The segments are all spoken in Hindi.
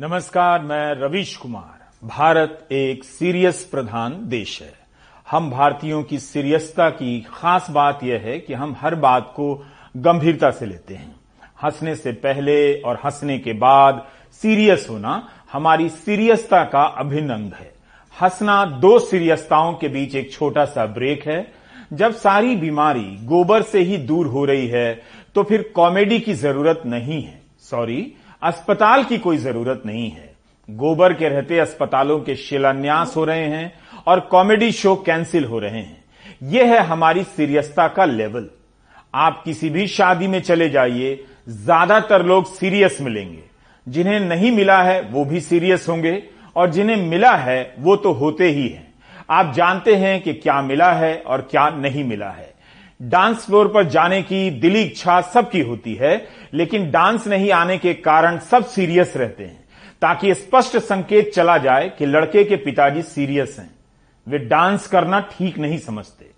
नमस्कार, मैं रवीश कुमार। भारत एक सीरियस प्रधान देश है। हम भारतीयों की सीरियसता की खास बात यह है कि हम हर बात को गंभीरता से लेते हैं। हंसने से पहले और हंसने के बाद सीरियस होना हमारी सीरियसता का अभिन्न अंग है। हंसना दो सीरियसताओं के बीच एक छोटा सा ब्रेक है। जब सारी बीमारी गोबर से ही दूर हो रही है तो फिर कॉमेडी की ज़रूरत नहीं है। सॉरी अस्पताल की कोई ज़रूरत नहीं है। गोबर के रहते अस्पतालों के शिलान्यास हो रहे हैं और कॉमेडी शो कैंसिल हो रहे हैं। यह है हमारी सीरियसता का लेवल। आप किसी भी शादी में चले जाइए, ज़्यादातर लोग सीरियस मिलेंगे। जिन्हें नहीं मिला है, वो भी सीरियस होंगे और जिन्हें मिला है, वो तो होते ही हैं। आप जानते हैं कि क्या मिला है और क्या नहीं मिला है। डांस फ्लोर पर जाने की दिली इच्छा सबकी होती है, लेकिन डांस नहीं आने के कारण सब सीरियस रहते हैं, ताकि स्पष्ट संकेत चला जाए कि लड़के के पिताजी सीरियस हैं। वे डांस करना ठीक नहीं समझते।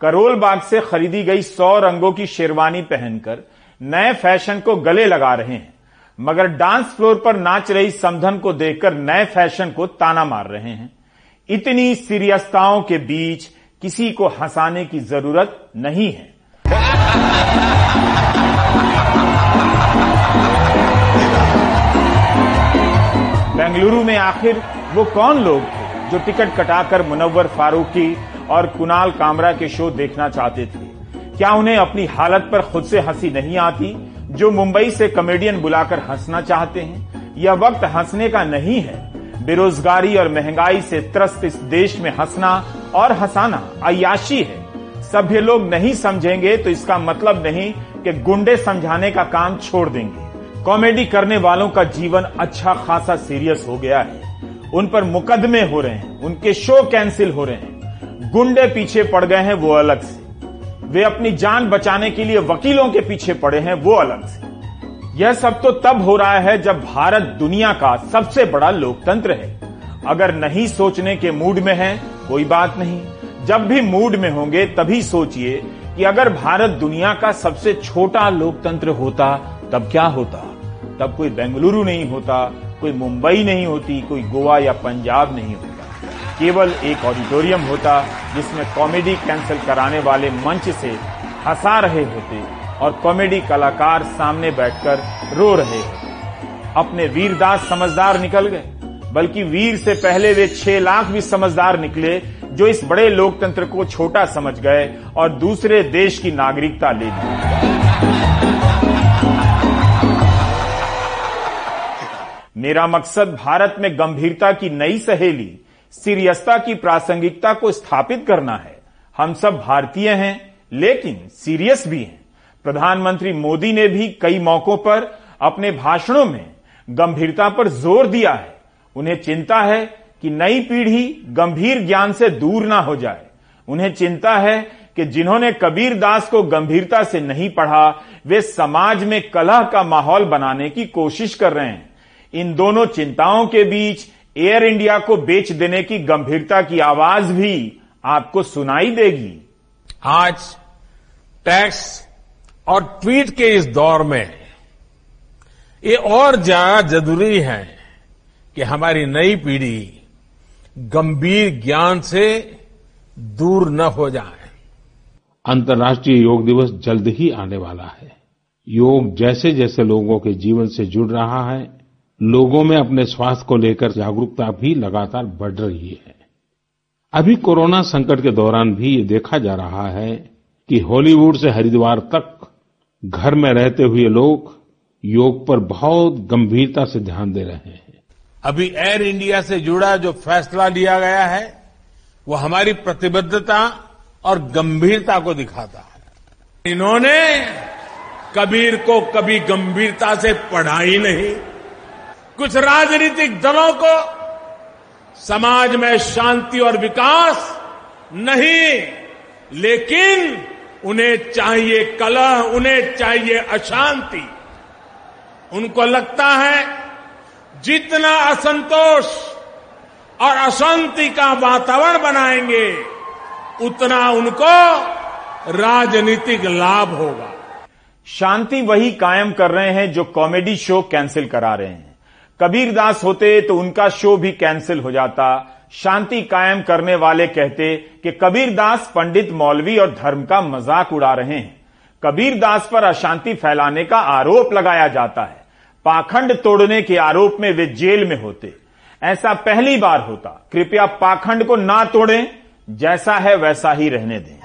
करोल बाग से खरीदी गई सौ रंगों की शेरवानी पहनकर नए फ़ैशन को गले लगा रहे हैं, मगर डांस फ्लोर पर नाच रही समधन को देखकर नए फ़ैशन को ताना मार रहे हैं। इतनी सीरियसताओं के बीच किसी को हंसाने की ज़रूरत नहीं है। बेंगलुरु में आखिर वो कौन लोग थे जो टिकट कटाकर मुनव्वर फारूकी और कुणाल कामरा के शो देखना चाहते थे? क्या उन्हें अपनी हालत पर खुद से हँसी नहीं आती जो मुंबई से कॉमेडियन बुलाकर हंसना चाहते हैं? यह वक्त हंसने का नहीं है। बेरोजगारी और महँगाई से त्रस्त इस देश में हंसना और हंसाना अयाशी है। सभ्य लोग नहीं समझेंगे तो इसका मतलब नहीं कि गुंडे समझाने का काम छोड़ देंगे। कॉमेडी करने वालों का जीवन अच्छा खासा सीरियस हो गया है। उन पर मुकदमे हो रहे हैं, उनके शो कैंसिल हो रहे हैं। गुंडे पीछे पड़ गए हैं, वो अलग से। वे अपनी जान बचाने के लिए वकीलों के पीछे पड़े हैं, वो अलग से। यह सब तो तब हो रहा है जब भारत दुनिया का सबसे बड़ा लोकतंत्र है। अगर नहीं सोचने के मूड में है, कोई बात नहीं। जब भी मूड में होंगे, तभी सोचिए कि अगर भारत दुनिया का सबसे छोटा लोकतंत्र होता, तब क्या होता? तब कोई बेंगलुरु नहीं होता, कोई मुंबई नहीं होती, कोई गोवा या पंजाब नहीं होता। केवल एक ऑडिटोरियम होता, जिसमें कॉमेडी कैंसिल कराने वाले मंच से हंसा रहे होते और कॉमेडी कलाकार सामने बैठकर रो रहे होते अपने वीरदास समझदार निकल गए, बल्कि वीर से पहले वे छह लाख भी समझदार निकले जो इस बड़े लोकतंत्र को छोटा समझ गए और दूसरे देश की नागरिकता ले ली मेरा मकसद भारत में गंभीरता की नई सहेली, सीरियसता की प्रासंगिकता को स्थापित करना है। हम सब भारतीय हैं, लेकिन सीरियस भी हैं। प्रधानमंत्री मोदी ने भी कई मौकों पर अपने भाषणों में गंभीरता पर ज़ोर दिया है। उन्हें चिंता है कि नई पीढ़ी गंभीर ज्ञान से दूर ना हो जाए। उन्हें चिंता है कि जिन्होंने कबीर दास को गंभीरता से नहीं पढ़ा, वे समाज में कलह का माहौल बनाने की कोशिश कर रहे हैं। इन दोनों चिंताओं के बीच एयर इंडिया को बेच देने की गंभीरता की आवाज़ भी आपको सुनाई देगी। आज टैक्स और ट्वीट के इस दौर में ये और ज़्यादा ज़रूरी है कि हमारी नई पीढ़ी गंभीर ज्ञान से दूर न हो जाए। अंतर्राष्ट्रीय योग दिवस जल्द ही आने वाला है। योग जैसे जैसे लोगों के जीवन से जुड़ रहा है, लोगों में अपने स्वास्थ्य को लेकर जागरूकता भी लगातार बढ़ रही है। अभी कोरोना संकट के दौरान भी ये देखा जा रहा है कि हॉलीवुड से हरिद्वार तक घर में रहते हुए लोग योग पर बहुत गंभीरता से ध्यान दे रहे हैं। अभी एयर इंडिया से जुड़ा जो फैसला लिया गया है, वो हमारी प्रतिबद्धता और गंभीरता को दिखाता है। इन्होंने कबीर को कभी गंभीरता से पढ़ा ही नहीं। कुछ राजनीतिक दलों को समाज में शांति और विकास नहीं, लेकिन उन्हें चाहिए कलह उन्हें चाहिए अशांति। उनको लगता है, जितना असंतोष और अशांति का वातावरण बनाएँगे, उतना उनको राजनीतिक लाभ होगा। शांति वही कायम कर रहे हैं जो कॉमेडी शो कैंसिल करा रहे हैं। कबीर दास होते तो उनका शो भी कैंसिल हो जाता। शांति कायम करने वाले कहते कि कबीर दास पंडित मौलवी और धर्म का मज़ाक उड़ा रहे हैं। कबीर दास पर अशांति फैलाने का आरोप लगाया जाता है। पाखंड तोड़ने के आरोप में वे जेल में होते। ऐसा पहली बार होता। कृपया पाखंड को ना तोड़ें। जैसा है वैसा ही रहने दें।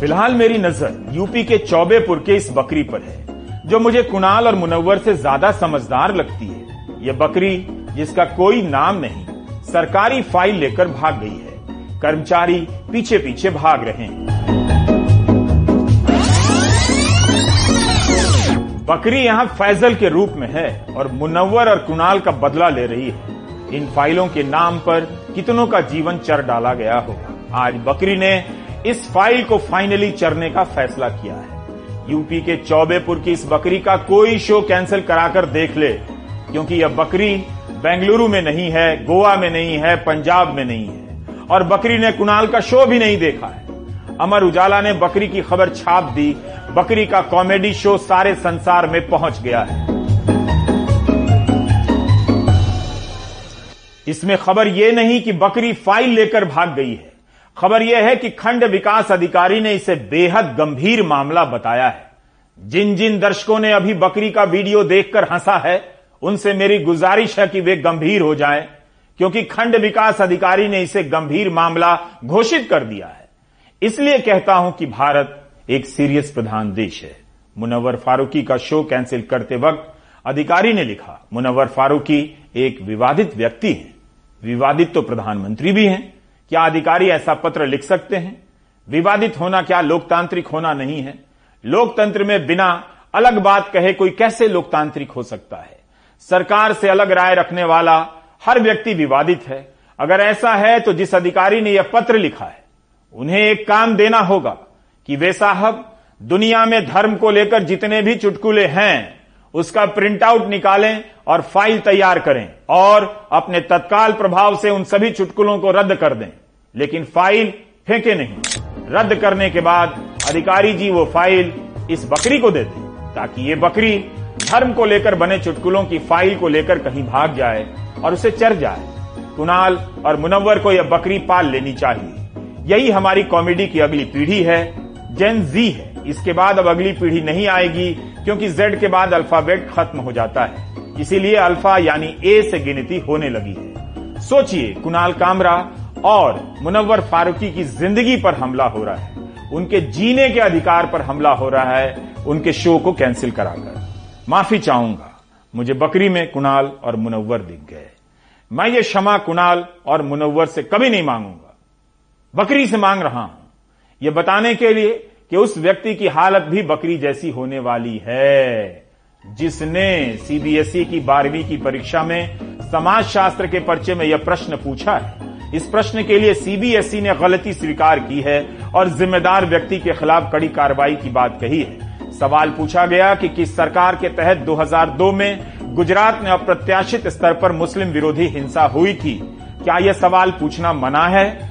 फ़िलहाल मेरी नज़र यूपी के चौबेपुर के इस बकरी पर है। जो मुझे कुणाल और मुनव्वर से ज़्यादा समझदार लगती है। ये बकरी, जिसका कोई नाम नहीं, सरकारी फ़ाइल लेकर भाग गई है। कर्मचारी पीछे पीछे भाग रहे हैं। बकरी यहाँ फैजल के रूप में है और मुनव्वर और कुणाल का बदला ले रही है। इन फाइलों के नाम पर कितनों का जीवन चर डाला गया होगा। आज बकरी ने इस फ़ाइल को फाइनली चरने का फैसला किया है। यूपी के चौबेपुर की इस बकरी का कोई शो कैंसिल कराकर देख ले, क्योंकि यह बकरी बेंगलुरु में नहीं है, गोवा में नहीं है, पंजाब में नहीं है। और बकरी ने कुणाल का शो भी नहीं देखा है। अमर उजाला ने बकरी की खबर छाप दी, बकरी का कॉमेडी शो सारे संसार में पहुँच गया है। इसमें खबर यह नहीं कि बकरी फ़ाइल लेकर भाग गई है। खबर यह है कि खंड विकास अधिकारी ने इसे बेहद गंभीर मामला बताया है। जिन जिन दर्शकों ने अभी बकरी का वीडियो देखकर हंसा है, उनसे मेरी गुजारिश है कि वे गंभीर हो जाएँ, क्योंकि खंड विकास अधिकारी ने इसे गंभीर मामला घोषित कर दिया है। इसलिए कहता हूँ कि भारत एक सीरियस प्रधान देश है। मुनव्वर फारूकी का शो कैंसिल करते वक्त अधिकारी ने लिखा, मुनव्वर फारूकी एक विवादित व्यक्ति हैं। विवादित तो प्रधानमंत्री भी हैं क्या अधिकारी ऐसा पत्र लिख सकते हैं? विवादित होना क्या लोकतांत्रिक होना नहीं है? लोकतंत्र में बिना अलग बात कहे कोई कैसे लोकतांत्रिक हो सकता है? सरकार से अलग राय रखने वाला हर व्यक्ति विवादित है। अगर ऐसा है तो जिस अधिकारी ने यह पत्र लिखा है, उन्हें एक काम देना होगा कि वे साहब, दुनिया में धर्म को लेकर जितने भी चुटकुले हैं उसका प्रिंट आउट निकालें और फ़ाइल तैयार करें और अपने तत्काल प्रभाव से उन सभी चुटकुलों को रद्द कर दें। लेकिन फ़ाइल फेंके नहीं। रद्द करने के बाद अधिकारी जी वो फ़ाइल इस बकरी को दे दें ताकि ये बकरी धर्म को लेकर बने चुटकुलों की फ़ाइल को लेकर कहीं भाग जाए और उसे चर जाए। कुणाल और मुनव्वर को यह बकरी पाल लेनी चाहिए। यही हमारी कॉमेडी की अगली पीढ़ी है जेन जी है। इसके बाद अब अगली पीढ़ी नहीं आएगी। क्योंकि जेड के बाद अल्फ़ाबेट खत्म हो जाता है। इसीलिए अल्फ़ा यानी ए से गिनती होने लगी है। सोचिए, कुणाल कामरा और मुनव्वर फारूकी की ज़िंदगी पर हमला हो रहा है। उनके जीने के अधिकार पर हमला हो रहा है। उनके शो को कैंसिल कराकर। माफ़ी चाहूँगा। मुझे बकरी में कुणाल और मुनव्वर दिख गए। मैं ये क्षमा कुणाल और मुनव्वर से कभी नहीं मांगूँगा। बकरी से मांग रहा हूँ। यह बताने के लिए कि उस व्यक्ति की हालत भी बकरी जैसी होने वाली है। जिसने सीबीएसई की बारहवीं की परीक्षा में समाज शास्त्र के पर्चे में यह प्रश्न पूछा है, इस प्रश्न के लिए सीबीएसई ने गलती स्वीकार की है और जिम्मेदार व्यक्ति के खिलाफ कड़ी कार्रवाई की बात कही है। सवाल पूछा गया कि किस सरकार के तहत 2002 में गुजरात में अप्रत्याशित स्तर पर मुस्लिम विरोधी हिंसा हुई थी? क्या यह सवाल पूछना मना है?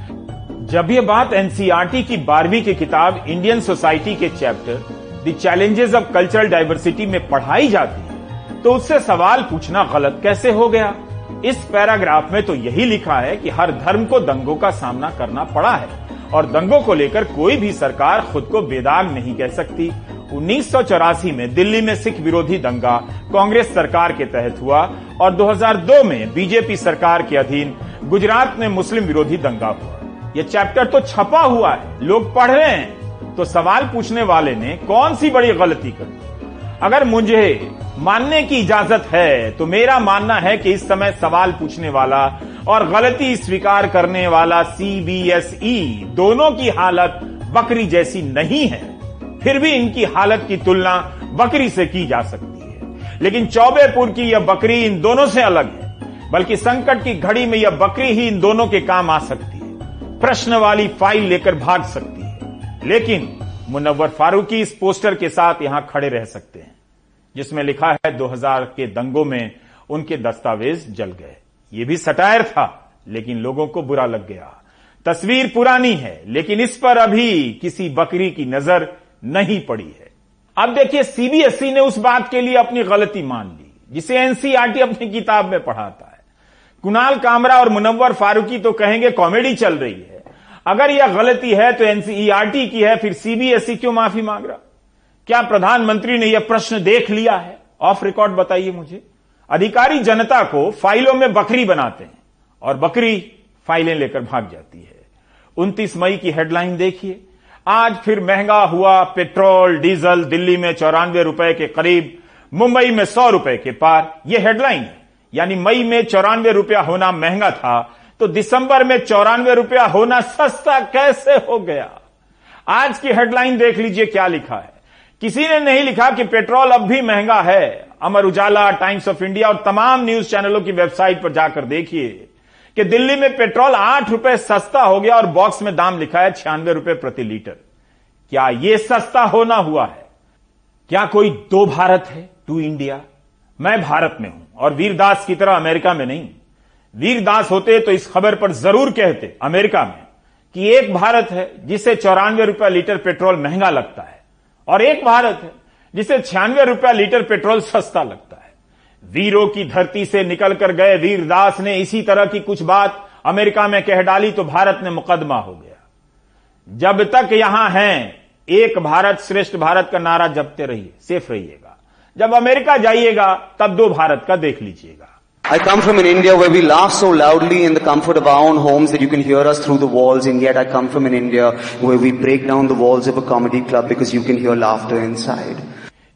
जब यह बात एनसीआरटी की बारहवीं की किताब इंडियन सोसाइटी के chapter the challenges of cultural diversity में पढ़ाई जाती है तो उससे सवाल पूछना गलत कैसे हो गया? इस पैराग्राफ में तो यही लिखा है कि हर धर्म को दंगों का सामना करना पड़ा है, और दंगों को लेकर कोई भी सरकार खुद को बेदाग नहीं कह सकती। उन्नीस सौ चौरासी में दिल्ली में सिख विरोधी दंगा कांग्रेस सरकार के तहत हुआ, और 2002 में बीजेपी सरकार के अधीन गुजरात में मुस्लिम विरोधी दंगा हुआ। यह चैप्टर तो छपा हुआ है। लोग पढ़ रहे हैं। तो सवाल पूछने वाले ने कौन सी बड़ी गलती कर? अगर मुझे मानने की इजाज़त है तो मेरा मानना है कि इस समय सवाल पूछने वाला और गलती स्वीकार करने वाला सीबीएसई दोनों की हालत बकरी जैसी नहीं है। फिर भी इनकी हालत की तुलना बकरी से की जा सकती है। लेकिन चौबेपुर की यह बकरी इन दोनों से अलग है, बल्कि संकट की घड़ी में यह बकरी ही इन दोनों के काम आ सकती है प्रश्न वाली फ़ाइल लेकर भाग सकती है। लेकिन मुनव्वर फारूकी इस पोस्टर के साथ यहाँ खड़े रह सकते हैं, जिसमें लिखा है 2000 के दंगों में उनके दस्तावेज़ जल गए। ये भी सटायर था, लेकिन लोगों को बुरा लग गया। तस्वीर पुरानी है, लेकिन इस पर अभी किसी बकरी की नज़र नहीं पड़ी है। अब देखिए, सीबीएसई ने उस बात के लिए अपनी गलती मान ली, जिसे एनसीआरटी अपनी किताब में पढ़ाता है कुणाल कामरा और मुनव्वर फारूकी तो कहेंगे कॉमेडी चल रही है। अगर यह गलती है तो एनसीईआरटी की है, फिर सीबीएसई क्यों माफ़ी मांग रहा? क्या प्रधानमंत्री ने यह प्रश्न देख लिया है? ऑफ़ रिकॉर्ड बताइए मुझे। अधिकारी जनता को फाइलों में बकरी बनाते हैं और बकरी फाइलें लेकर भाग जाती है। 29 मई की हेडलाइन देखिए। आज फिर महँगा हुआ पेट्रोल, डीजल, दिल्ली में चौरानवे रुपए के करीब, मुंबई में सौ रुपए के पार। यह हेडलाइन है। यानी मई में चौरानवे रुपया होना महँगा था तो दिसंबर में चौरानवे रुपया होना सस्ता कैसे हो गया? आज की हेडलाइन देख लीजिए क्या लिखा है। किसी ने नहीं लिखा कि पेट्रोल अब भी महँगा है। Amar Ujala, Times of India और तमाम न्यूज़ चैनलों की वेबसाइट पर जाकर देखिए कि दिल्ली में पेट्रोल आठ रुपए सस्ता हो गया और बॉक्स में दाम लिखा है छियानवे रुपए प्रति लीटर। क्या यह सस्ता होना हुआ है? क्या कोई दो भारत है, टू इंडिया? मैं भारत में हूँ और वीरदास की तरह अमेरिका में नहीं। वीरदास होते तो इस खबर पर ज़रूर कहते अमेरिका में कि एक भारत है जिसे चौरानवे रुपया लीटर पेट्रोल महँगा लगता है और एक भारत है जिसे छियानवे रुपया लीटर पेट्रोल सस्ता लगता है। वीरों की धरती से निकलकर गए वीरदास ने इसी तरह की कुछ बात अमेरिका में कह डाली तो भारत ने मुकदमा हो गया। जब तक यहाँ हैं, एक भारत श्रेष्ठ भारत का नारा जपते रहिए, सेफ़ रहिएगा। जब अमेरिका जाइएगा तब दो भारत का देख लीजिएगा। I come from an India where we laugh so loudly in the comfort of own homes you can hear us through the walls and I come from an India where we break down the walls of a comedy club because you can hear laughter inside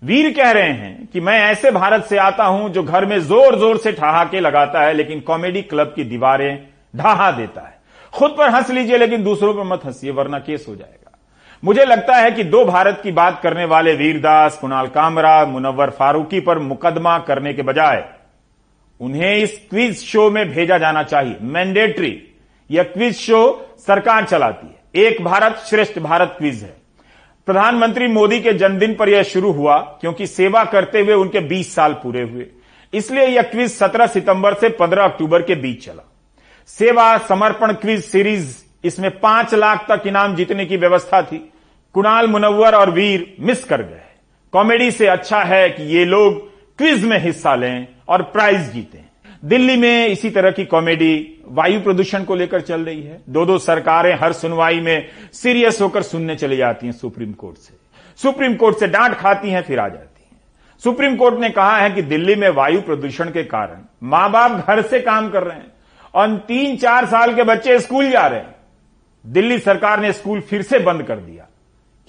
Vir कह रहे हैं कि मैं ऐसे भारत से आता हूँ जो घर में ज़ोर ज़ोर से ठहाके लगाता है लेकिन कॉमेडी क्लब की दीवारें ढहा देता है। खुद पर हंस लीजिए लेकिन दूसरों पर मत हंसिए वरना केस हो जाएगा। मुझे लगता है कि दो भारत की बात करने वाले वीरदास, कुणाल कामरा, मुनव्वर फारूकी पर मुकदमा करने के बजाय उन्हें इस क्विज शो में भेजा जाना चाहिए। मैंडेटरी। यह क्विज शो सरकार चलाती है। एक भारत श्रेष्ठ भारत क्विज है। प्रधानमंत्री मोदी के जन्मदिन पर यह शुरू हुआ क्योंकि सेवा करते हुए उनके 20 साल पूरे हुए। इसलिए यह क्विज 17 सितंबर से 15 अक्टूबर के बीच चला। सेवा समर्पण क्विज सीरीज़, इसमें पाँच लाख तक इनाम जीतने की व्यवस्था थी। कुणाल मुनव्वर और वीर मिस कर गए। कॉमेडी से अच्छा है कि ये लोग क्विज में हिस्सा लें और प्राइज जीतें। दिल्ली में इसी तरह की कॉमेडी वायु प्रदूषण को लेकर चल रही है। दो दो सरकारें हर सुनवाई में सीरियस होकर सुनने चली जाती हैं सुप्रीम कोर्ट से। सुप्रीम कोर्ट से डांट खाती हैं, फिर आ जाती हैं। सुप्रीम कोर्ट ने कहा है कि दिल्ली में वायु प्रदूषण के कारण माँ बाप घर से काम कर रहे हैं और तीन चार साल के बच्चे स्कूल जा रहे हैं। दिल्ली सरकार ने स्कूल फिर से बंद कर दिया।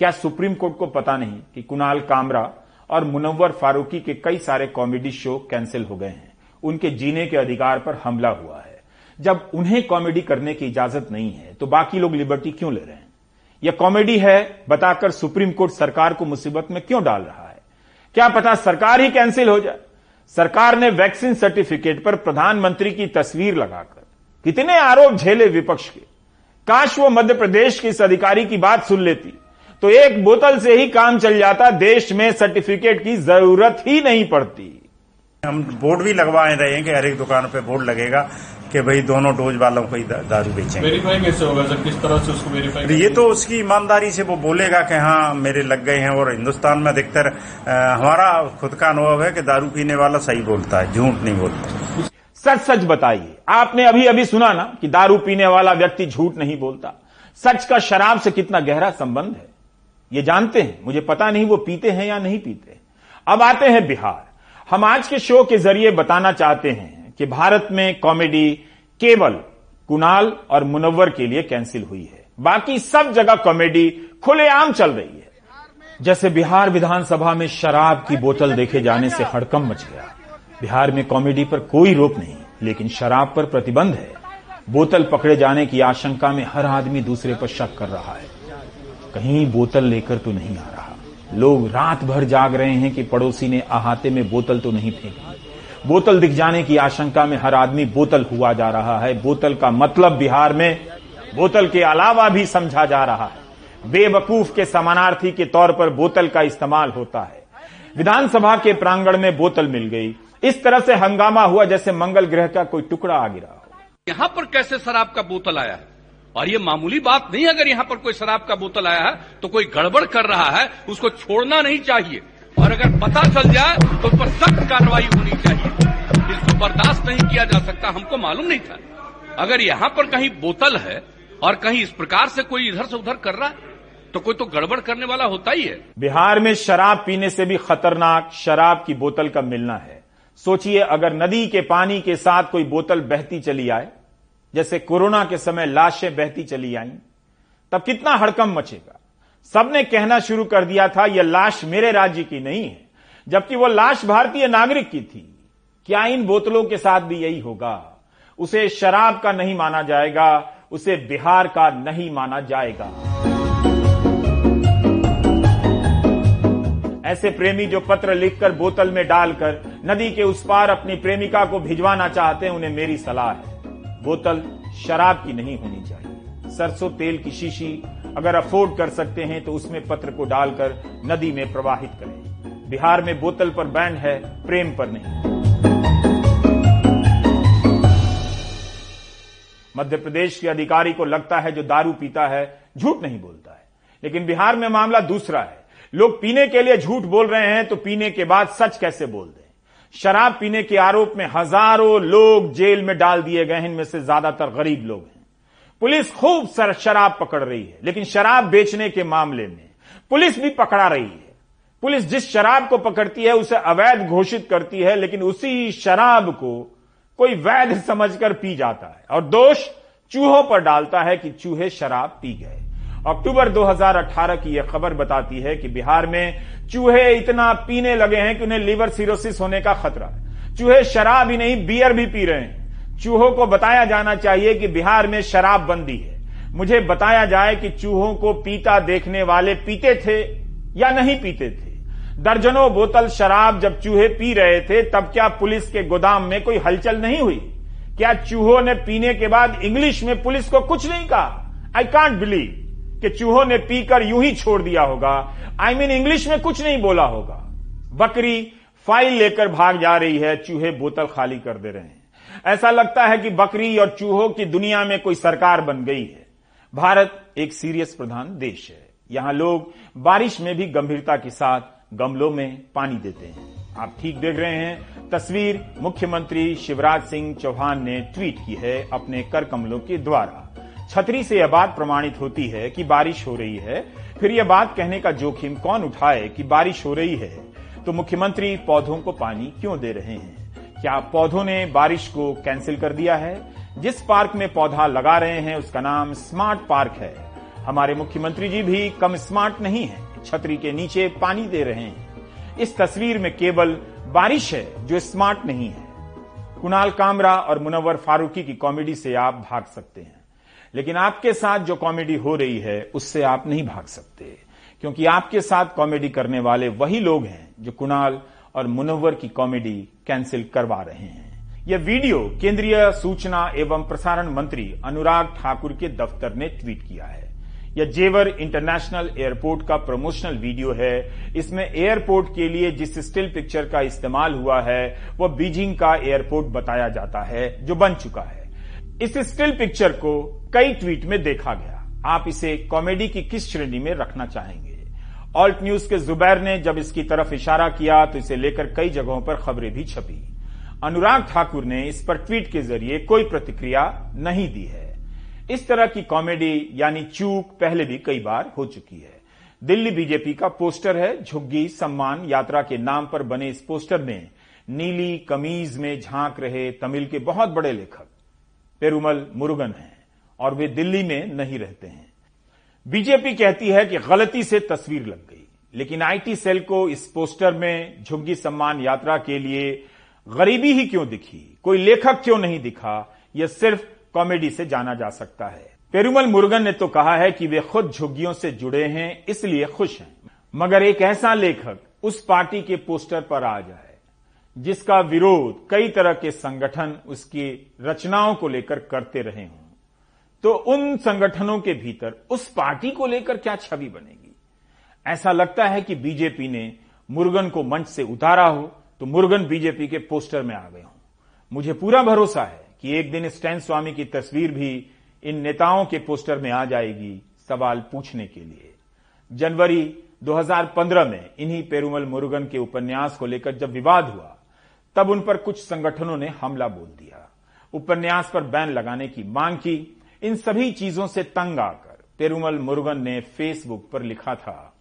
क्या सुप्रीम कोर्ट को पता नहीं कि कुणाल कामरा और मुनव्वर फारूकी के कई सारे कॉमेडी शो कैंसिल हो गए हैं? उनके जीने के अधिकार पर हमला हुआ है। जब उन्हें कॉमेडी करने की इजाज़त नहीं है तो बाकी लोग लिबर्टी क्यों ले रहे हैं? यह कॉमेडी है बताकर सुप्रीम कोर्ट सरकार को मुसीबत में क्यों डाल रहा है? क्या पता सरकार ही कैंसिल हो जाए? सरकार ने वैक्सीन सर्टिफिकेट पर प्रधानमंत्री की तस्वीर लगाकर कितने आरोप झेले विपक्ष के। काश वो मध्य प्रदेश के इस अधिकारी की बात सुन लेती। तो एक बोतल से ही काम चल जाता देश में सर्टिफिकेट की ज़रूरत ही नहीं पड़ती। हम बोर्ड भी लगवाए रहे हैं कि हर एक दुकान पे बोर्ड लगेगा कि भाई दोनों डोज वालों को ही दारू बेचेंगे। वेरीफाई कैसे होगा सर? किस तरह से उसको वेरीफाई ये तो उसकी ईमानदारी से वो बोलेगा कि हाँ मेरे लग गए हैं और हिंदुस्तान में अधिकतर हमारा खुद का अनुभव है कि दारू पीने वाला सही बोलता है झूठ नहीं बोलता। सच सच बताइए आपने अभी अभी सुना ना कि दारू पीने वाला व्यक्ति झूठ नहीं बोलता? सच का शराब से कितना गहरा संबंध है। ये जानते हैं, मुझे पता नहीं वो पीते हैं या नहीं पीते अब आते हैं बिहार। हम आज के शो के ज़रिए बताना चाहते हैं कि भारत में कॉमेडी केवल कुणाल और मुनव्वर के लिए कैंसिल हुई है। बाकी सब जगह कॉमेडी खुलेआम चल रही है। जैसे बिहार विधानसभा में शराब की बोतल देखे जाने से हड़कम मच गया। बिहार में कॉमेडी पर कोई रोक नहीं, लेकिन शराब पर प्रतिबंध है। बोतल पकड़े जाने की आशंका में हर आदमी दूसरे पर शक कर रहा है। कहीं बोतल लेकर तो नहीं आ रहा। लोग रात भर जाग रहे हैं कि पड़ोसी ने अहाते में बोतल तो नहीं फेंकी। बोतल दिख जाने की आशंका में हर आदमी बोतल हुआ जा रहा है। बोतल का मतलब बिहार में बोतल के अलावा भी समझा जा रहा है। बेवकूफ़ के समानार्थी के तौर पर बोतल का इस्तेमाल होता है। विधानसभा के प्रांगण में बोतल मिल गई। इस तरह से हंगामा हुआ जैसे मंगल ग्रह का कोई टुकड़ा आ गिरा हो। यहाँ पर कैसे शराब का बोतल आया? है और ये मामूली बात नहीं, अगर यहाँ पर कोई शराब का बोतल आया है तो कोई गड़बड़ कर रहा है, उसको छोड़ना नहीं चाहिए। और अगर पता चल जाए तो उस पर सख्त कार्रवाई होनी चाहिए। इसको बर्दाश्त नहीं किया जा सकता, हमको मालूम नहीं था। अगर यहाँ पर कहीं बोतल है, और कहीं इस प्रकार से कोई इधर से उधर कर रहा है तो कोई तो गड़बड़ करने वाला होता ही है। बिहार में शराब पीने से भी खतरनाक शराब की बोतल का मिलना है। सोचिए, अगर नदी के पानी के साथ कोई बोतल बहती चली आए जैसे कोरोना के समय लाशें बहती चली आईं, तब कितना हड़कम मचेगा। सबने कहना शुरू कर दिया था, यह लाश मेरे राज्य की नहीं है। जबकि वह लाश भारतीय नागरिक की थी। क्या इन बोतलों के साथ भी यही होगा? उसे शराब का नहीं माना जाएगा, उसे बिहार का नहीं माना जाएगा। ऐसे प्रेमी जो पत्र लिखकर बोतल में डालकर नदी के उस पार अपनी प्रेमिका को भिजवाना चाहते हैं, उन्हें मेरी सलाह है। बोतल शराब की नहीं होनी चाहिए। सरसों तेल की शीशी अगर अफोर्ड कर सकते हैं तो उसमें पत्र को डालकर नदी में प्रवाहित करें। बिहार में बोतल पर बैन है, प्रेम पर नहीं। मध्य प्रदेश के अधिकारी को लगता है जो दारू पीता है, झूठ नहीं बोलता है। लेकिन बिहार में मामला दूसरा है। लोग पीने के लिए झूठ बोल रहे हैं तो पीने के बाद सच कैसे बोल दें? शराब पीने के आरोप में हज़ारों लोग जेल में डाल दिए गए हैं। इनमें से ज़्यादातर गरीब लोग हैं। पुलिस खूब सर शराब पकड़ रही है, लेकिन शराब बेचने के मामले में पुलिस भी पकड़ा रही है। पुलिस जिस शराब को पकड़ती है, उसे अवैध घोषित करती है, लेकिन उसी शराब को कोई वैध समझकर पी जाता है। और दोष चूहों पर डालता है कि चूहे शराब पी गए। अक्टूबर 2018 की यह खबर बताती है कि बिहार में चूहे इतना पीने लगे हैं कि उन्हें लीवर सिरोसिस होने का खतरा है। चूहे शराब ही नहीं, बियर भी पी रहे हैं। चूहों को बताया जाना चाहिए कि बिहार में शराब बंदी है। मुझे बताया जाए कि चूहों को पीता देखने वाले पीते थे या नहीं पीते थे। दर्जनों बोतल शराब जब चूहे पी रहे थे, तब क्या पुलिस के गोदाम में कोई हलचल नहीं हुई? क्या चूहों ने पीने के बाद इंग्लिश में पुलिस को कुछ नहीं कहा? आई कांट बिलीव कि चूहों ने पीकर यूँ ही छोड़ दिया होगा। आई मीन इंग्लिश में कुछ नहीं बोला होगा। बकरी फ़ाइल लेकर भाग जा रही है, चूहे बोतल खाली कर दे रहे हैं। ऐसा लगता है कि बकरी और चूहों की दुनिया में कोई सरकार बन गई है। भारत एक सीरियस प्रधान देश है। यहाँ लोग बारिश में भी गंभीरता के साथ गमलों में पानी देते हैं। आप ठीक देख रहे हैं, तस्वीर मुख्यमंत्री शिवराज सिंह चौहान ने ट्वीट की है अपने कर कमलों के द्वारा। छतरी से यह बात प्रमाणित होती है कि बारिश हो रही है। फिर यह बात कहने का जोखिम कौन उठाए कि बारिश हो रही है? तो मुख्यमंत्री पौधों को पानी क्यों दे रहे हैं? क्या पौधों ने बारिश को कैंसिल कर दिया है? जिस पार्क में पौधा लगा रहे हैं, उसका नाम स्मार्ट पार्क है। हमारे मुख्यमंत्री जी भी कम स्मार्ट नहीं है, छतरी के नीचे पानी दे रहे हैं। इस तस्वीर में केवल बारिश है जो स्मार्ट नहीं है। कुणाल कामरा और मुनव्वर फारूकी की कॉमेडी से आप भाग सकते हैं। लेकिन आपके साथ जो कॉमेडी हो रही है, उससे आप नहीं भाग सकते। क्योंकि आपके साथ कॉमेडी करने वाले वही लोग हैं, जो कुणाल और मुनव्वर की कॉमेडी कैंसिल करवा रहे हैं। यह वीडियो केंद्रीय सूचना एवं प्रसारण मंत्री अनुराग ठाकुर के दफ्तर ने ट्वीट किया है। यह जेवर इंटरनेशनल एयरपोर्ट का प्रमोशनल वीडियो है। इसमें एयरपोर्ट के लिए जिस स्टिल पिक्चर का इस्तेमाल हुआ है, वह बीजिंग का एयरपोर्ट बताया जाता है, जो बन चुका है। इस स्टिल पिक्चर को कई ट्वीट में देखा गया। आप इसे कॉमेडी की किस श्रेणी में रखना चाहेंगे? ऑल्ट न्यूज़ के जुबैर ने जब इसकी तरफ़ इशारा किया तो इसे लेकर कई जगहों पर खबरें भी छपी। अनुराग ठाकुर ने इस पर ट्वीट के ज़रिए कोई प्रतिक्रिया नहीं दी है। इस तरह की कॉमेडी यानी चूक, पहले भी कई बार हो चुकी है। दिल्ली बीजेपी का पोस्टर है, झुग्गी, सम्मान, यात्रा के नाम पर बने इस पोस्टर में नीली कमीज में झाँक रहे तमिल के बहुत बड़े लेखक। पेरुमल मुरुगन हैं और वे दिल्ली में नहीं रहते हैं। बीजेपी कहती है कि गलती से तस्वीर लग गई, लेकिन आईटी सेल को इस पोस्टर में झुग्गी सम्मान यात्रा के लिए गरीबी ही क्यों दिखी? कोई लेखक क्यों नहीं दिखा? यह सिर्फ़ कॉमेडी से जाना जा सकता है। पेरुमल मुरुगन ने तो कहा है कि वे खुद झुग्गियों से जुड़े हैं, इसलिए खुश हैं। मगर एक ऐसा लेखक उस पार्टी के पोस्टर पर आ जाए। जिसका विरोध कई तरह के संगठन उसकी रचनाओं को लेकर करते रहे हों। तो उन संगठनों के भीतर उस पार्टी को लेकर क्या छवि बनेगी? ऐसा लगता है कि बीजेपी ने मुर्गन को मंच से उतारा हो तो मुर्गन बीजेपी के पोस्टर में आ गए हों। मुझे पूरा भरोसा है कि एक दिन स्टैन स्वामी की तस्वीर भी इन नेताओं के पोस्टर में आ जाएगी सवाल पूछने के लिए। जनवरी 2015 में इन्हीं पेरुमल मुरुगन के उपन्यास को लेकर जब विवाद हुआ तब उन पर कुछ संगठनों ने हमला बोल दिया। उपन्यास पर बैन लगाने की मांग की। इन सभी चीज़ों से तंग आकर पेरुमल मुरुगन ने फेसबुक पर लिखा था,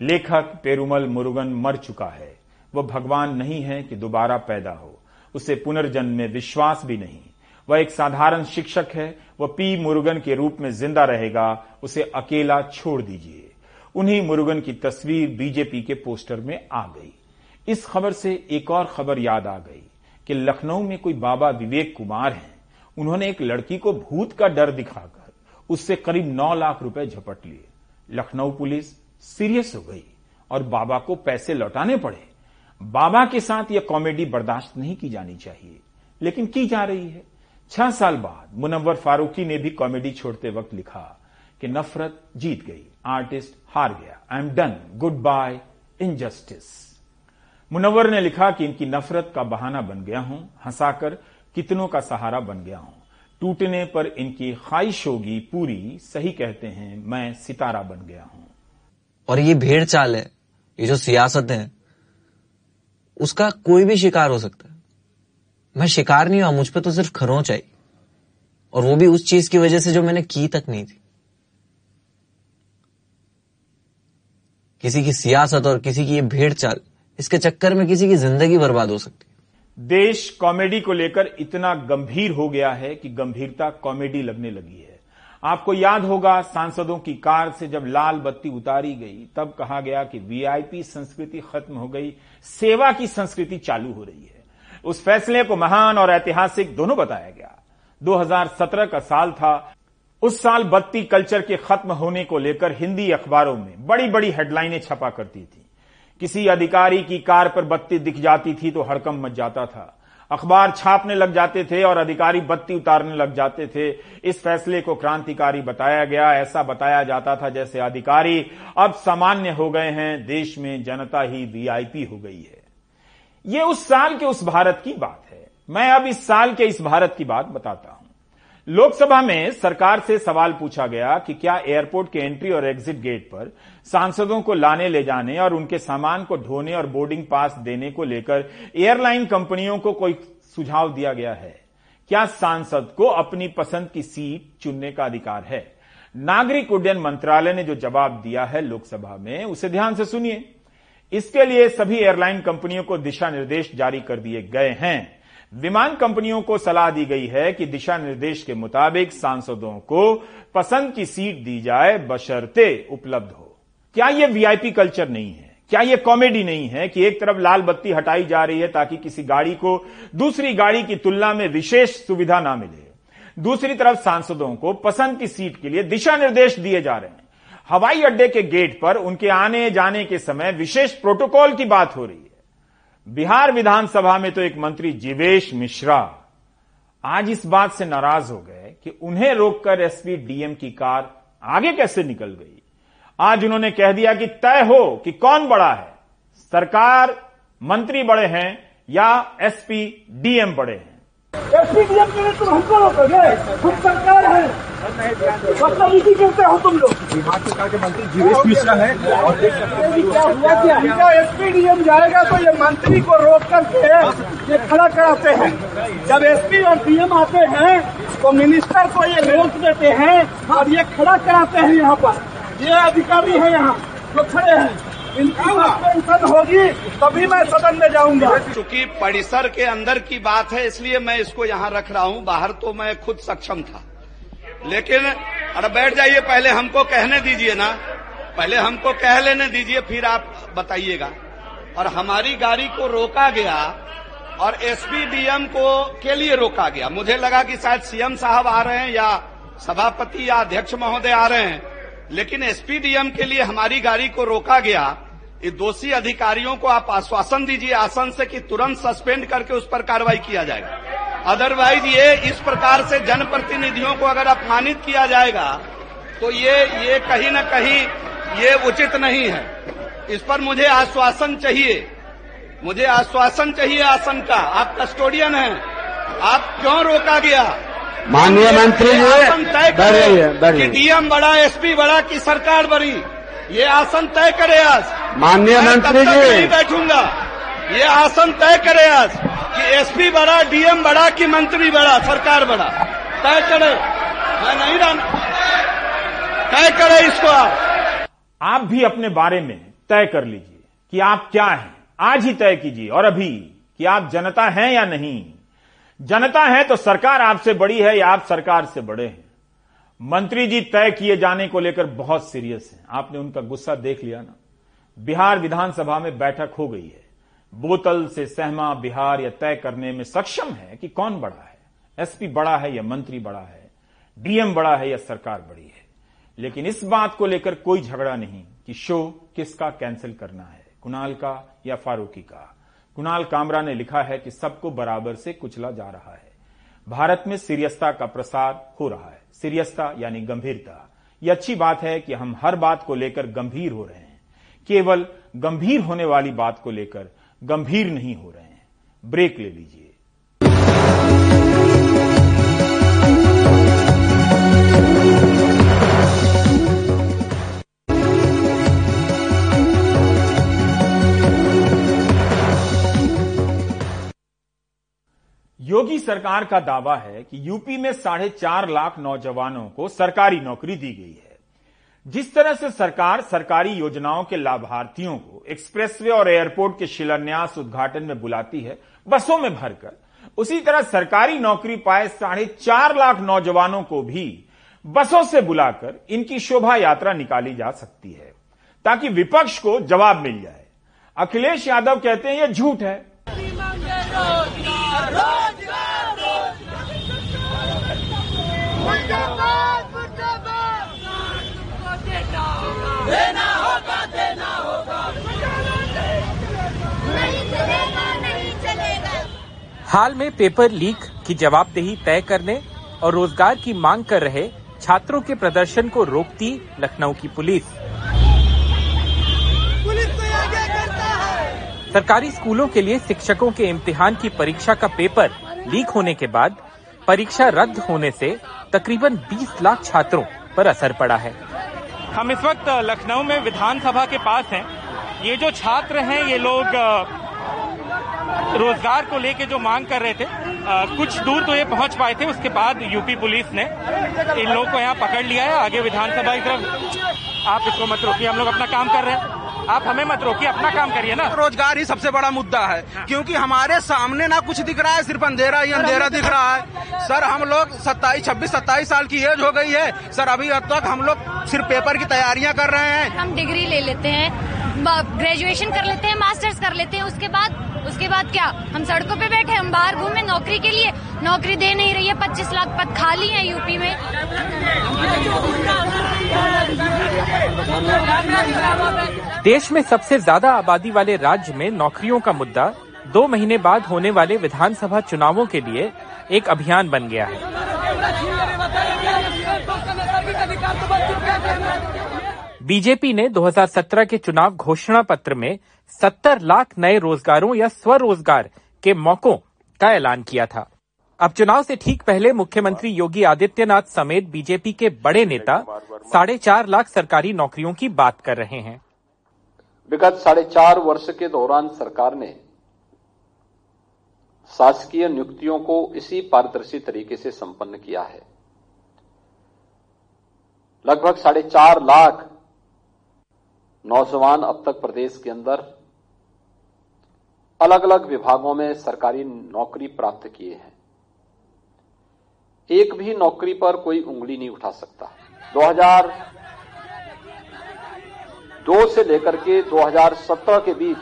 लेखक पेरुमल मुरुगन मर चुका है। वह भगवान नहीं है कि दोबारा पैदा हो। उसे पुनर्जन्म में विश्वास भी नहीं। वह एक साधारण शिक्षक है। वह पी मुरुगन के रूप में ज़िंदा रहेगा। उसे अकेला छोड़ दीजिए। उन्हीं मुरुगन की तस्वीर बीजेपी के पोस्टर में आ गई। इस खबर से एक और खबर याद आ गई कि लखनऊ में कोई बाबा विवेक कुमार हैं। उन्होंने एक लड़की को भूत का डर दिखाकर उससे करीब नौ लाख रुपए झपट लिए। लखनऊ पुलिस सीरियस हो गई और बाबा को पैसे लौटाने पड़े। बाबा के साथ यह कॉमेडी बर्दाश्त नहीं की जानी चाहिए, लेकिन की जा रही है। छह साल बाद मुनव्वर फारूकी ने भी कॉमेडी छोड़ते वक्त लिखा कि नफरत जीत गई, आर्टिस्ट हार गया। I am done good bye injustice Munawar ने लिखा कि इनकी नफरत का बहाना बन गया हूँ, हंसाकर कितनों का सहारा बन गया हूँ। टूटने पर इनकी ख्वाहिश होगी पूरी, सही कहते हैं, मैं सितारा बन गया हूँ। और ये भेड़ चाल है, ये जो सियासत है, उसका कोई भी शिकार हो सकता है। मैं शिकार नहीं हुआ मुझ पर तो सिर्फ़ खरोंच आई और वो भी उस चीज़ की वजह से जो मैंने की तक नहीं थी। किसी की सियासत और किसी की ये भेड़ चाल इसके चक्कर में किसी की ज़िंदगी बर्बाद हो सकती है। देश कॉमेडी को लेकर इतना गंभीर हो गया है कि गंभीरता कॉमेडी लगने लगी है। आपको याद होगा, सांसदों की कार से जब लाल बत्ती उतारी गई, तब कहा गया कि वीआईपी संस्कृति खत्म हो गई, सेवा की संस्कृति चालू हो रही है। उस फैसले को महान और ऐतिहासिक दोनों बताया गया। 2017 का साल था। उस साल बत्ती कल्चर के खत्म होने को लेकर हिंदी अखबारों में बड़ी बड़ी हेडलाइनें छपा करती थी। किसी अधिकारी की कार पर बत्ती दिख जाती थी तो हड़कम मच जाता था। अखबार छापने लग जाते थे और अधिकारी बत्ती उतारने लग जाते थे। इस फैसले को क्रांतिकारी बताया गया। ऐसा बताया जाता था जैसे अधिकारी अब सामान्य हो गए हैं, देश में जनता ही वीआईपी हो गई है। ये उस साल के उस भारत की बात है। मैं अब इस साल के इस भारत की बात बताता हूँ। लोकसभा में सरकार से सवाल पूछा गया कि क्या एयरपोर्ट के एंट्री और एग्जिट गेट पर सांसदों को लाने ले जाने और उनके सामान को ढोने और बोर्डिंग पास देने को लेकर एयरलाइन कंपनियों को कोई सुझाव दिया गया है? क्या सांसद को अपनी पसंद की सीट चुनने का अधिकार है? नागरिक उड्डयन मंत्रालय ने जो जवाब दिया है लोकसभा में, उसे ध्यान से सुनिए। इसके लिए सभी एयरलाइन कंपनियों को दिशा निर्देश जारी कर दिए गए हैं। विमान कंपनियों को सलाह दी गई है कि दिशा निर्देश के मुताबिक सांसदों को पसंद की सीट दी जाए, बशर्ते उपलब्ध हो। क्या यह वीआईपी कल्चर नहीं है? क्या यह कॉमेडी नहीं है कि एक तरफ़ लाल बत्ती हटाई जा रही है ताकि किसी गाड़ी को दूसरी गाड़ी की तुलना में विशेष सुविधा ना मिले? दूसरी तरफ़ सांसदों को पसंद की सीट के लिए दिशा निर्देश दिए जा रहे हैं। हवाई अड्डे के गेट पर उनके आने जाने के समय विशेष प्रोटोकॉल की बात हो रही है। बिहार विधानसभा में तो एक मंत्री जीवेश मिश्रा आज इस बात से नाराज़ हो गए कि उन्हें रोककर एसपी डीएम की कार आगे कैसे निकल गई। आज उन्होंने कह दिया कि तय हो कि कौन बड़ा है, सरकार मंत्री बड़े हैं या एसपी डीएम बड़े हैं। एसपी डीएम के लिए तुम हमको रोकोगे हम सरकार है। मतलब इसी करते हो तुम लोग। बिहार सरकार के मंत्री जीवेश मिश्रा है और क्या हुआ क्या इनका एसपी डीएम जाएगा तो ये मंत्री को रोक करके ये खड़ा कराते हैं। जब एसपी और डीएम आते हैं तो मिनिस्टर को ये रोक देते हैं और ये खड़ा कराते हैं यहाँ पर। ये अधिकारी है यहाँ जो खड़े हैं। इनकी सस्पेंशन होगी, तभी मैं सदन में जाऊँगा। चूँकि परिसर के अंदर की बात है, इसलिए मैं इसको यहाँ रख रहा हूँ। बाहर तो मैं खुद सक्षम था। लेकिन, अरे बैठ जाइए, पहले हमको कहने दीजिए ना। पहले हमको कह लेने दीजिए, फिर आप बताइएगा। और हमारी गाड़ी को रोका गया, और एसपी डीएम को के लिए रोका गया। मुझे लगा कि शायद सीएम साहब आ रहे हैं, या सभापति या अध्यक्ष महोदय आ रहे हैं। लेकिन एसपीडीएम के लिए हमारी गाड़ी को रोका गया। ये दोषी अधिकारियों को आप आश्वासन दीजिए आसन से कि तुरंत सस्पेंड करके उस पर कार्रवाई किया जाएगा। अदरवाइज़ ये इस प्रकार से जनप्रतिनिधियों को अगर अपमानित किया जाएगा तो ये ये कहीं न कहीं, ये उचित नहीं है। इस पर मुझे आश्वासन चाहिए। मुझे आश्वासन चाहिए आसन का। आप कस्टोडियन हैं। आप क्यों रोका गया? माननीय मंत्री जी आसन तय बढ़िए करें बढ़िए डीएम बड़ा एसपी बड़ा की सरकार बड़ी ये आसन तय करे आज। माननीय मंत्री जी। नहीं बैठूँगा। ये आसन तय करे आज कि एसपी बड़ा डीएम बड़ा कि मंत्री बड़ा सरकार बड़ा। तय करे। मैं नहीं रहना तय करे इसको आप। आप भी अपने बारे में तय कर लीजिए कि आप क्या हैं। आज ही तय कीजिए और अभी कि आप जनता हैं या नहीं। जनता है तो सरकार आपसे बड़ी है या आप सरकार से बड़े हैं? मंत्री जी तय किए जाने को लेकर बहुत सीरियस हैं। आपने उनका गुस्सा देख लिया ना? बिहार विधानसभा में बैठक हो गई है। बोतल से सहमा बिहार या तय करने में सक्षम है कि कौन बड़ा है? एसपी बड़ा है या मंत्री बड़ा है? डीएम बड़ा है या सरकार बड़ी है? लेकिन इस बात को लेकर कोई झगड़ा नहीं कि शो किसका कैंसिल करना है, कुणाल का या फारूकी का। कुणाल कामरा ने लिखा है कि सबको बराबर से कुचला जा रहा है। भारत में सीरियसता का प्रसार हो रहा है। सीरियसता यानी गंभीरता। यह अच्छी बात है कि हम हर बात को लेकर गंभीर हो रहे हैं। केवल गंभीर होने वाली बात को लेकर गंभीर नहीं हो रहे हैं। ब्रेक ले लीजिए। सरकार का दावा है कि यूपी में साढ़े चार लाख नौजवानों को सरकारी नौकरी दी गई है। जिस तरह से सरकार सरकारी योजनाओं के लाभार्थियों को एक्सप्रेसवे और एयरपोर्ट के शिलान्यास उद्घाटन में बुलाती है, बसों में भरकर, उसी तरह सरकारी नौकरी पाए साढ़े चार लाख नौजवानों को भी बसों से बुलाकर इनकी शोभा यात्रा निकाली जा सकती है, ताकि विपक्ष को जवाब मिल जाए। अखिलेश यादव कहते हैं, यह झूठ है देना होगा देना होगा नहीं चलेगा नहीं चलेगा हाल में पेपर लीक की जवाबदेही तय करने और रोज़गार की मांग कर रहे छात्रों के प्रदर्शन को रोकती लखनऊ की पुलिस। पुलिस तो आगे करता है। सरकारी स्कूलों के लिए शिक्षकों के इम्तिहान की परीक्षा का पेपर लीक होने के बाद परीक्षा रद्द होने से तकरीबन 20 लाख छात्रों पर असर पड़ा है। हम इस वक्त लखनऊ में विधानसभा के पास हैं। ये जो छात्र हैं ये लोग रोज़गार को लेके जो मांग कर रहे थे अ, कुछ दूर तो ये पहुँच पाए थे। उसके बाद यूपी पुलिस ने इन लोगों को यहाँ पकड़ लिया है। आगे विधानसभा की तरफ़ आप इसको मत रोकिए। हम लोग अपना काम कर रहे हैं। आप हमें मत रोकिए अपना काम करिए ना। रोज़गार ही सबसे बड़ा मुद्दा है हाँ। क्योंकि हमारे सामने ना कुछ दिख रहा है सिर्फ़ अंधेरा ही अंधेरा दिख रहा है। सर हम लोग सत्ताईस छब्बीस सत्ताईस साल की एज हो गई है। सर अभी अब तक हम लोग सिर्फ़ पेपर की तैयारियाँ कर रहे हैं। हम डिग्री ले लेते हैं ग्रेजुएशन कर लेते हैं मास्टर्स कर लेते हैं उसके बाद उसके बाद क्या? हम सड़कों पे बैठे हम बाहर घूमे नौकरी के लिए। नौकरी दे नहीं रही है पच्चीस लाख पद खाली है यूपी में। देश में सबसे ज़्यादा आबादी वाले राज्य में नौकरियों का मुद्दा दो महीने बाद होने वाले विधानसभा चुनावों के लिए एक अभियान बन गया है। बीजेपी ने 2017 के चुनाव घोषणा पत्र में 70 लाख नए रोजगारों या स्वरोजगार के मौकों का ऐलान किया था। अब चुनाव से ठीक पहले मुख्यमंत्री योगी आदित्यनाथ समेत बीजेपी के बड़े नेता साढ़े चार लाख सरकारी नौकरियों की बात कर रहे हैं। विगत साढ़े चार वर्ष के दौरान सरकार ने शासकीय नियुक्तियों को इसी पारदर्शी तरीके से संपन्न किया है। लगभग साढ़े चार लाख नौजवान अब तक प्रदेश के अंदर अलग अलग विभागों में सरकारी नौकरी प्राप्त किए हैं। एक भी नौकरी पर कोई उंगली नहीं उठा सकता। 2002 से लेकर के 2017 के बीच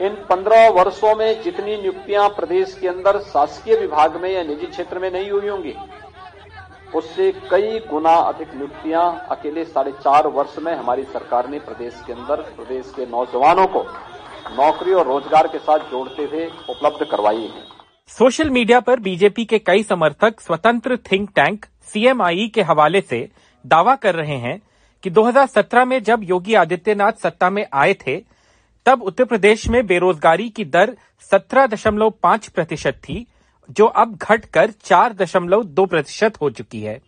इन 15 वर्षों में जितनी नियुक्तियाँ प्रदेश के अंदर शासकीय विभाग में या निजी क्षेत्र में नहीं हुई होंगी, उससे कई गुना अधिक नियुक्तियाँ अकेले साढ़े चार वर्ष में हमारी सरकार ने प्रदेश के अंदर, प्रदेश के नौजवानों को नौकरी और रोज़गार के साथ जोड़ते हुए उपलब्ध करवाई है। सोशल मीडिया पर बीजेपी के कई समर्थक स्वतंत्र थिंक टैंक सीएमआई के हवाले से दावा कर रहे हैं कि 2017 में जब योगी आदित्यनाथ सत्ता में आए थे, तब उत्तर प्रदेश में बेरोजगारी की दर 17.5 प्रतिशत थी, जो अब घटकर 4.2 प्रतिशत हो चुकी है।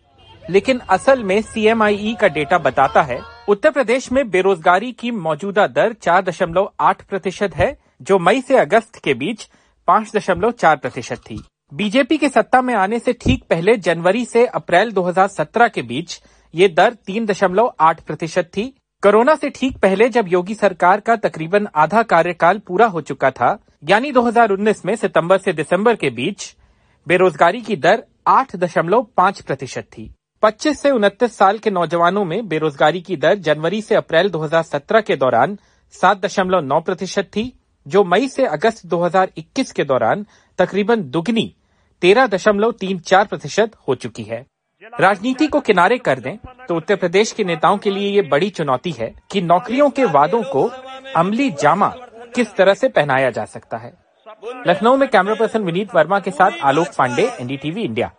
लेकिन असल में सीएमआईई का डेटा बताता है, उत्तर प्रदेश में बेरोजगारी की मौजूदा दर 4.8 प्रतिशत है, जो मई से अगस्त के बीच 5.4 प्रतिशत थी। बीजेपी के सत्ता में आने से ठीक पहले जनवरी से अप्रैल 2017 के बीच ये दर 3.8 प्रतिशत थी। कोरोना से ठीक पहले जब योगी सरकार का तकरीबन आधा कार्यकाल पूरा हो चुका था, यानी 2019 में सितंबर से दिसंबर के बीच, बेरोजगारी की दर 8.5 प्रतिशत थी। 25 से उनतीस साल के नौजवानों में बेरोजगारी की दर जनवरी से अप्रैल 2017 के दौरान 7.9 प्रतिशत थी। जो मई से अगस्त 2021 के दौरान तकरीबन दुगनी 13.34 प्रतिशत हो चुकी है। राजनीति को किनारे कर दें तो उत्तर प्रदेश के नेताओं के लिए ये बड़ी चुनौती है कि नौकरियों के वादों को अमली जामा किस तरह से पहनाया जा सकता है। लखनऊ में कैमरा पर्सन विनीत वर्मा के साथ आलोक पांडे, एनडीटीवी इंडिया।